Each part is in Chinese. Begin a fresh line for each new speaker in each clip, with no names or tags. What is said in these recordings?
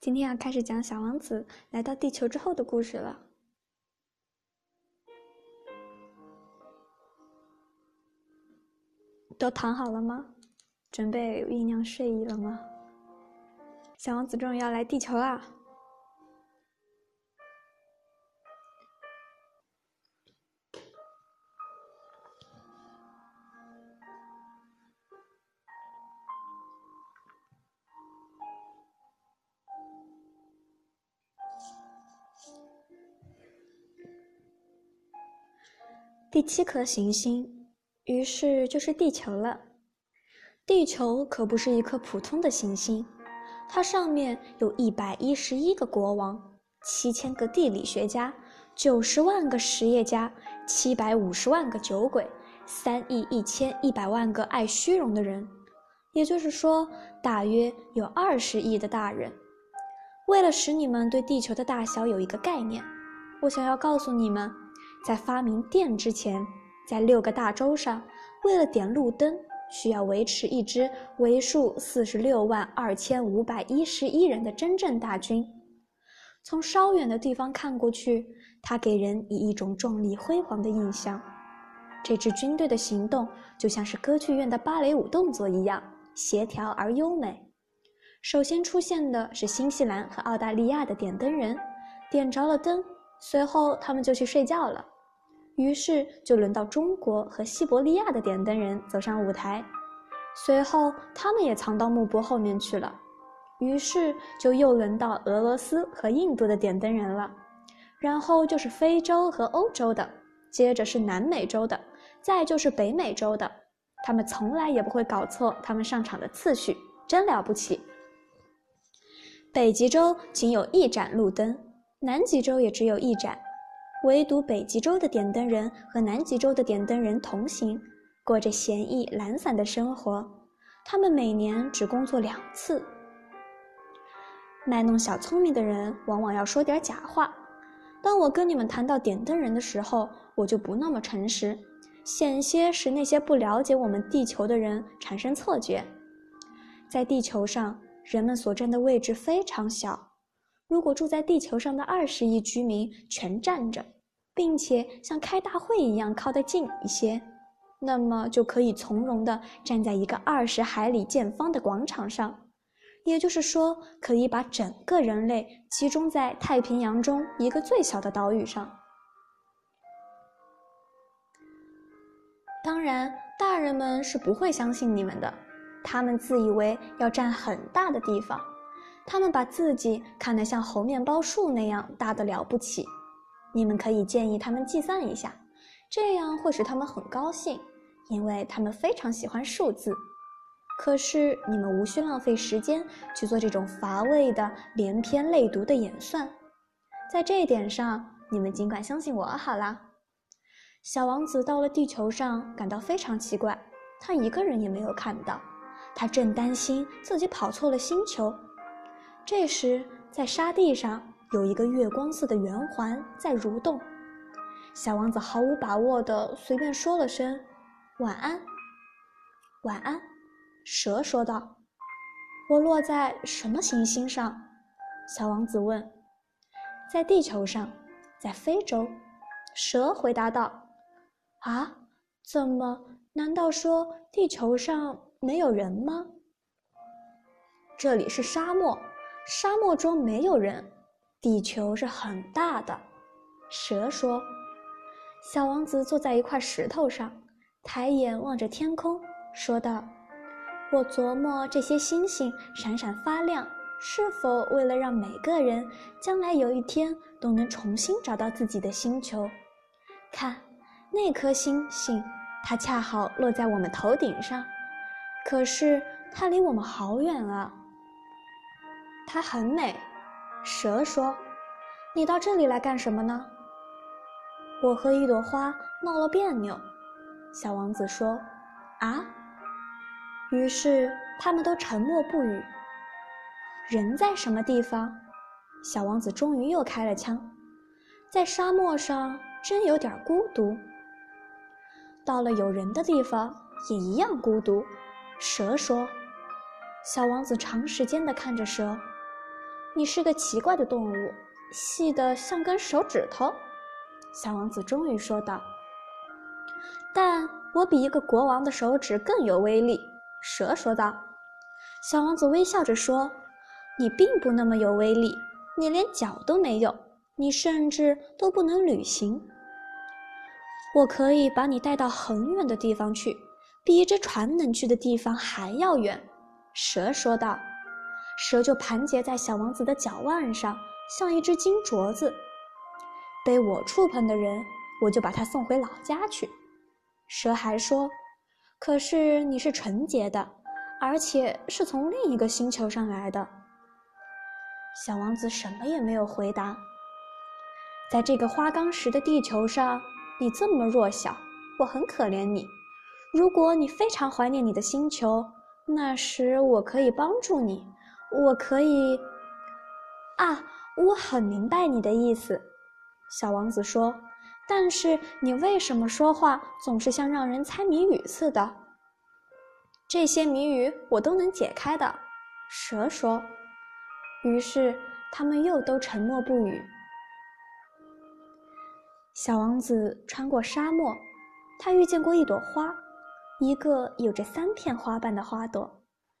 今天要开始讲小王子来到地球之后的故事了。都躺好了吗？准备酝酿睡意了吗？小王子终于要来地球啦！第七颗行星，于是就是地球了。地球可不是一颗普通的行星，它上面有一百一十一个国王，七千个地理学家，九十万个实业家，七百五十万个酒鬼，三亿一千一百万个爱虚荣的人，也就是说，大约有二十亿的大人。为了使你们对地球的大小有一个概念，我想要告诉你们。在发明电之前，在六个大洲上，为了点路灯，需要维持一支为数四十六万二千五百一十一人的真正大军。从稍远的地方看过去，它给人以一种壮丽辉煌的印象。这支军队的行动就像是歌剧院的芭蕾舞动作一样协调而优美。首先出现的是新西兰和澳大利亚的点灯人，点着了灯。随后，他们就去睡觉了。于是，就轮到中国和西伯利亚的点灯人走上舞台。随后，他们也藏到幕布后面去了。于是，就又轮到俄罗斯和印度的点灯人了。然后就是非洲和欧洲的，接着是南美洲的，再就是北美洲的。他们从来也不会搞错他们上场的次序，真了不起。北极洲仅有一盏路灯。南极洲也只有一盏，唯独北极洲的点灯人和南极洲的点灯人同行，过着闲逸懒散的生活。他们每年只工作两次。卖弄小聪明的人往往要说点假话。当我跟你们谈到点灯人的时候，我就不那么诚实，险些使那些不了解我们地球的人产生错觉。在地球上，人们所占的位置非常小。如果住在地球上的二十亿居民全站着，并且像开大会一样靠得近一些，那么就可以从容地站在一个二十海里见方的广场上，也就是说，可以把整个人类集中在太平洋中一个最小的岛屿上。当然，大人们是不会相信你们的，他们自以为要占很大的地方。他们把自己看得像猴面包树那样大得了不起，你们可以建议他们计算一下，这样会使他们很高兴，因为他们非常喜欢数字。可是你们无需浪费时间去做这种乏味的连篇累牍的演算，在这一点上，你们尽管相信我好啦。小王子到了地球上，感到非常奇怪，他一个人也没有看到，他正担心自己跑错了星球。这时，在沙地上有一个月光似的圆环在蠕动。小王子毫无把握地随便说了声“晚安，晚安”。蛇说道：“我落在什么行星上？”小王子问。“在地球上，在非洲。”蛇回答道。“啊？怎么？难道说地球上没有人吗？”这里是沙漠。沙漠中没有人，地球是很大的。蛇说：“小王子坐在一块石头上，抬眼望着天空，说道：‘我琢磨这些星星闪闪发亮，是否为了让每个人将来有一天都能重新找到自己的星球？看，那颗星星，它恰好落在我们头顶上，可是它离我们好远啊。’”它很美，蛇说：“你到这里来干什么呢？”我和一朵花闹了别扭，小王子说：“啊。”于是他们都沉默不语。人在什么地方？小王子终于又开了枪。在沙漠上，真有点孤独。到了有人的地方，也一样孤独。蛇说。小王子长时间地看着蛇。你是个奇怪的动物，细得像根手指头。”小王子终于说道。“但我比一个国王的手指更有威力。”蛇说道。小王子微笑着说：“你并不那么有威力，你连脚都没有，你甚至都不能旅行。我可以把你带到很远的地方去，比一只船能去的地方还要远。”蛇说道。蛇就盘结在小王子的脚腕上，像一只金镯子。被我触碰的人，我就把他送回老家去。蛇还说：“可是你是纯洁的。”而且是从另一个星球上来的。小王子什么也没有回答。在这个花岗石的地球上，你这么弱小，我很可怜你。如果你非常怀念你的星球，那时我可以帮助你。我可以……啊，我很明白你的意思，小王子说。但是你为什么说话总是像让人猜谜语似的？这些谜语我都能解开的，蛇说。于是他们又都沉默不语。小王子穿过沙漠，他遇见过一朵花，一个有着三片花瓣的花朵，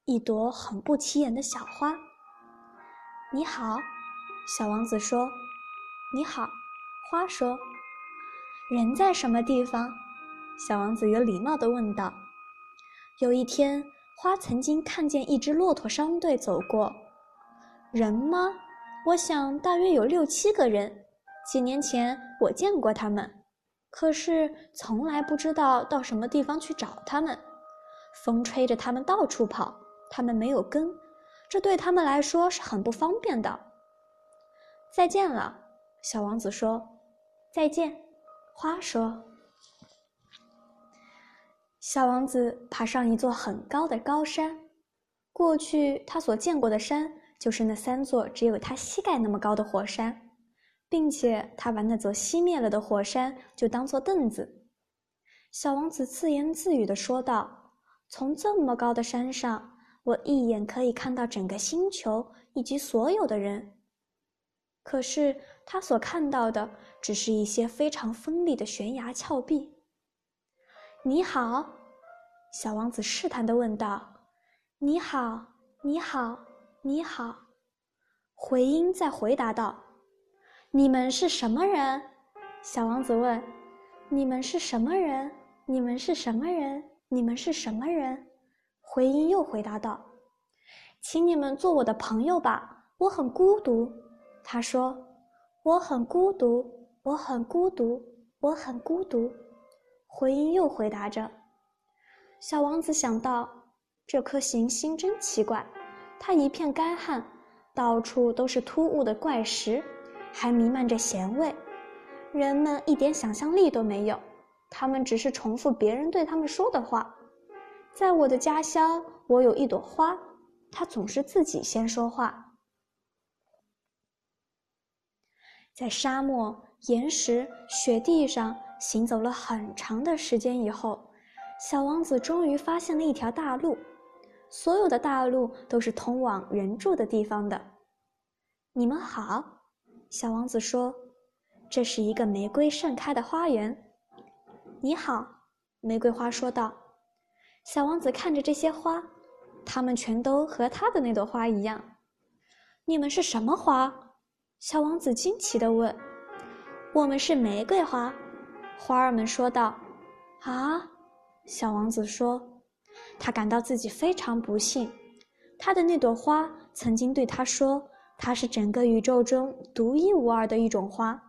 一朵很不起眼的小花。你好，小王子说。你好，花说。人在什么地方？小王子有礼貌地问道。有一天，花曾经看见一支骆驼商队走过。人吗？我想大约有六七个人。几年前我见过他们，可是从来不知道到什么地方去找他们。风吹着他们到处跑，他们没有根，这对他们来说是很不方便的。再见了，小王子说。再见，花说。小王子爬上一座很高的高山。过去他所见过的山，就是那三座只有他膝盖那么高的火山，并且他把那座熄灭了的火山就当做凳子。小王子自言自语地说道：“从这么高的山上，我一眼可以看到整个星球以及所有的人。可是他所看到的，只是一些非常锋利的悬崖峭壁。”你好，小王子试探地问道。“你好，你好，你好。”回音在回答道。“你们是什么人？”小王子问。“你们是什么人？你们是什么人？你们是什么人？”回音又回答道。“请你们做我的朋友吧，我很孤独。”他说。“我很孤独，我很孤独，我很孤独。”回音又回答着。小王子想到，这颗行星真奇怪，它一片干旱，到处都是突兀的怪石，还弥漫着咸味。人们一点想象力都没有，他们只是重复别人对他们说的话。在我的家乡，我有一朵花，它总是自己先说话。在沙漠、岩石、雪地上。行走了很长的时间以后，小王子终于发现了一条大路。所有的大路都是通往人住的地方的。你们好，小王子说：“这是一个玫瑰盛开的花园。”你好，玫瑰花说道。小王子看着这些花，它们全都和他的那朵花一样。你们是什么花？小王子惊奇地问。“我们是玫瑰花。”花儿们说道：“啊！”小王子说：“他感到自己非常不幸。他的那朵花曾经对他说，它是整个宇宙中独一无二的一种花。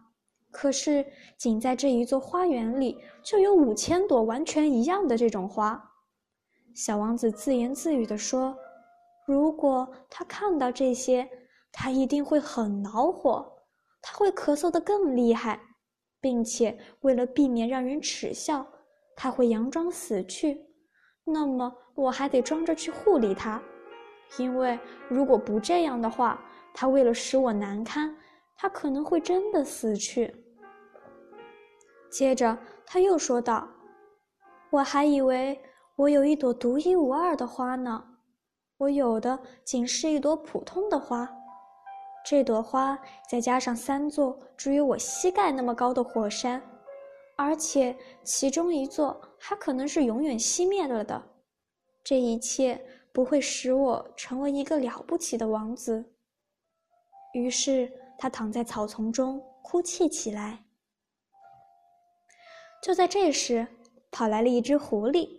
可是，仅在这一座花园里，就有五千朵完全一样的这种花。”小王子自言自语地说：“如果他看到这些，他一定会很恼火，他会咳嗽得更厉害。”并且为了避免让人耻笑，他会佯装死去。那么我还得装着去护理他，因为如果不这样的话，他为了使我难堪，他可能会真的死去。接着他又说道：“我还以为我有一朵独一无二的花呢，我有的仅是一朵普通的花。这朵花再加上三座只有我膝盖那么高的火山，而且其中一座还可能是永远熄灭了的，这一切不会使我成为一个了不起的王子。于是他躺在草丛中哭泣起来。就在这时，跑来了一只狐狸。“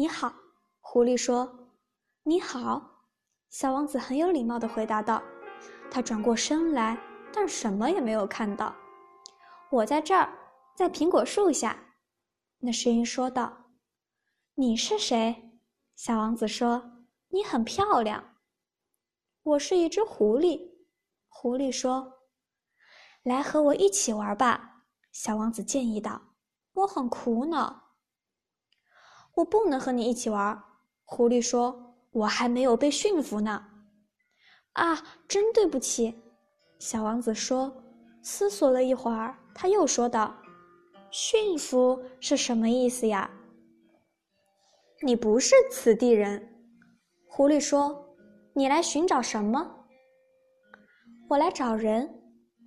你好。”狐狸说。“你好。”小王子很有礼貌地回答道。他转过身来，但什么也没有看到。“我在这儿，在苹果树下。”那声音说道。“你是谁？”小王子说。“你很漂亮。”“我是一只狐狸。”狐狸说。“来和我一起玩吧。”小王子建议道。我很苦恼。我不能和你一起玩。狐狸说：“我还没有被驯服呢。”啊，真对不起。小王子说，思索了一会儿，他又说道：“驯服是什么意思呀？”你不是此地人。狐狸说：“你来寻找什么？”我来找人。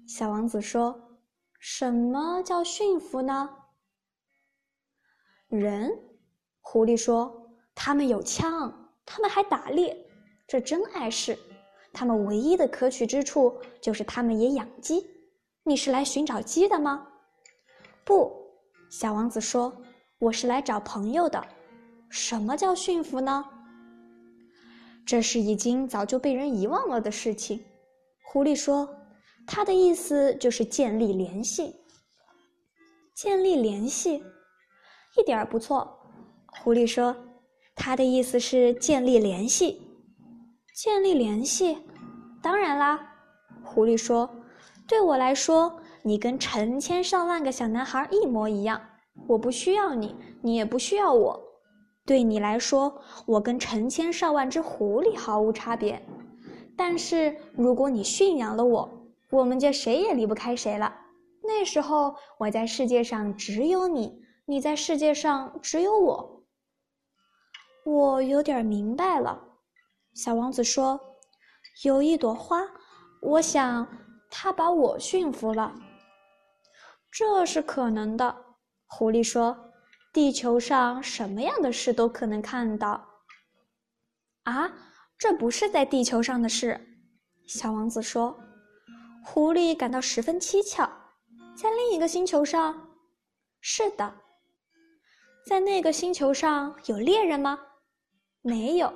小王子说：“什么叫驯服呢？”人，狐狸说：“他们有枪，他们还打猎，这真碍事。他们唯一的可取之处就是他们也养鸡。你是来寻找鸡的吗？”“不。”小王子说，“我是来找朋友的。什么叫驯服呢？这是已经早就被人遗忘了的事情。”狐狸说：“他的意思就是建立联系。建立联系。”一点儿不错，狐狸说：“他的意思是建立联系，建立联系。当然啦，狐狸说：‘对我来说，你跟成千上万个小男孩一模一样，我不需要你，你也不需要我。对你来说，我跟成千上万只狐狸毫无差别。但是如果你驯养了我，我们就谁也离不开谁了。那时候，我在世界上只有你。’”你在世界上只有我，我有点明白了。小王子说：“有一朵花，我想它把我驯服了。”这是可能的，狐狸说：“地球上什么样的事都可能看到。”啊，这不是在地球上的事，小王子说。狐狸感到十分蹊跷，在另一个星球上，是的。在那个星球上有猎人吗？没有，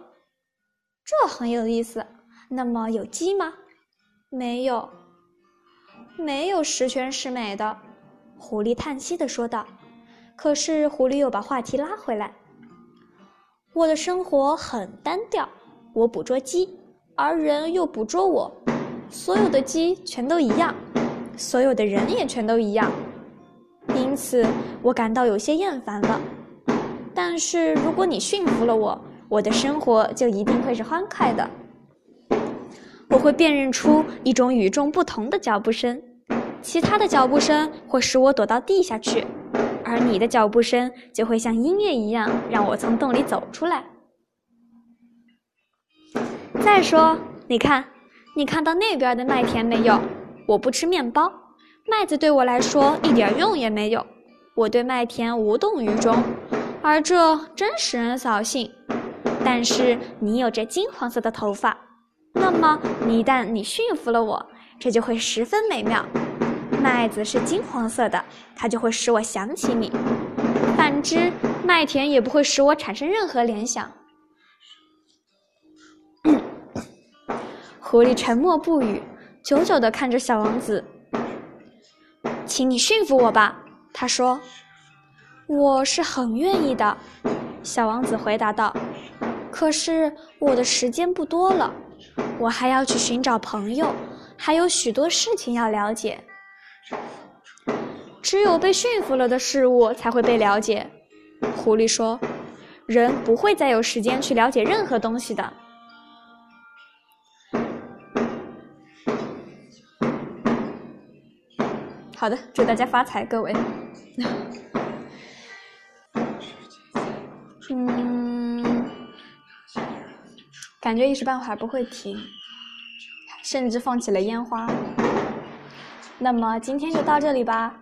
这很有意思。那么有鸡吗？没有，没有十全十美的。狐狸叹息的说道。可是狐狸又把话题拉回来。我的生活很单调，我捕捉鸡，而人又捕捉我。所有的鸡全都一样，所有的人也全都一样，因此我感到有些厌烦了。但是如果你驯服了我，我的生活就一定会是欢快的。我会辨认出一种与众不同的脚步声，其他的脚步声会使我躲到地下去，而你的脚步声就会像音乐一样让我从洞里走出来。再说，你看，你看到那边的麦田没有？我不吃面包，麦子对我来说一点用也没有，我对麦田无动于衷。而这真使人扫兴。但是你有着金黄色的头发，那么一旦你驯服了我，这就会十分美妙。麦子是金黄色的，它就会使我想起你；反之，麦田也不会使我产生任何联想。狐狸沉默不语，久久地看着小王子。请你驯服我吧，他说。我是很愿意的，小王子回答道。可是我的时间不多了，我还要去寻找朋友，还有许多事情要了解。只有被驯服了的事物才会被了解，狐狸说。人不会再有时间去了解任何东西的。好的，祝大家发财，各位。感觉一时半会儿不会停，甚至放起了烟花。那么今天就到这里吧，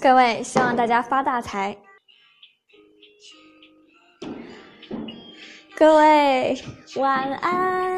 各位，希望大家发大财。各位晚安。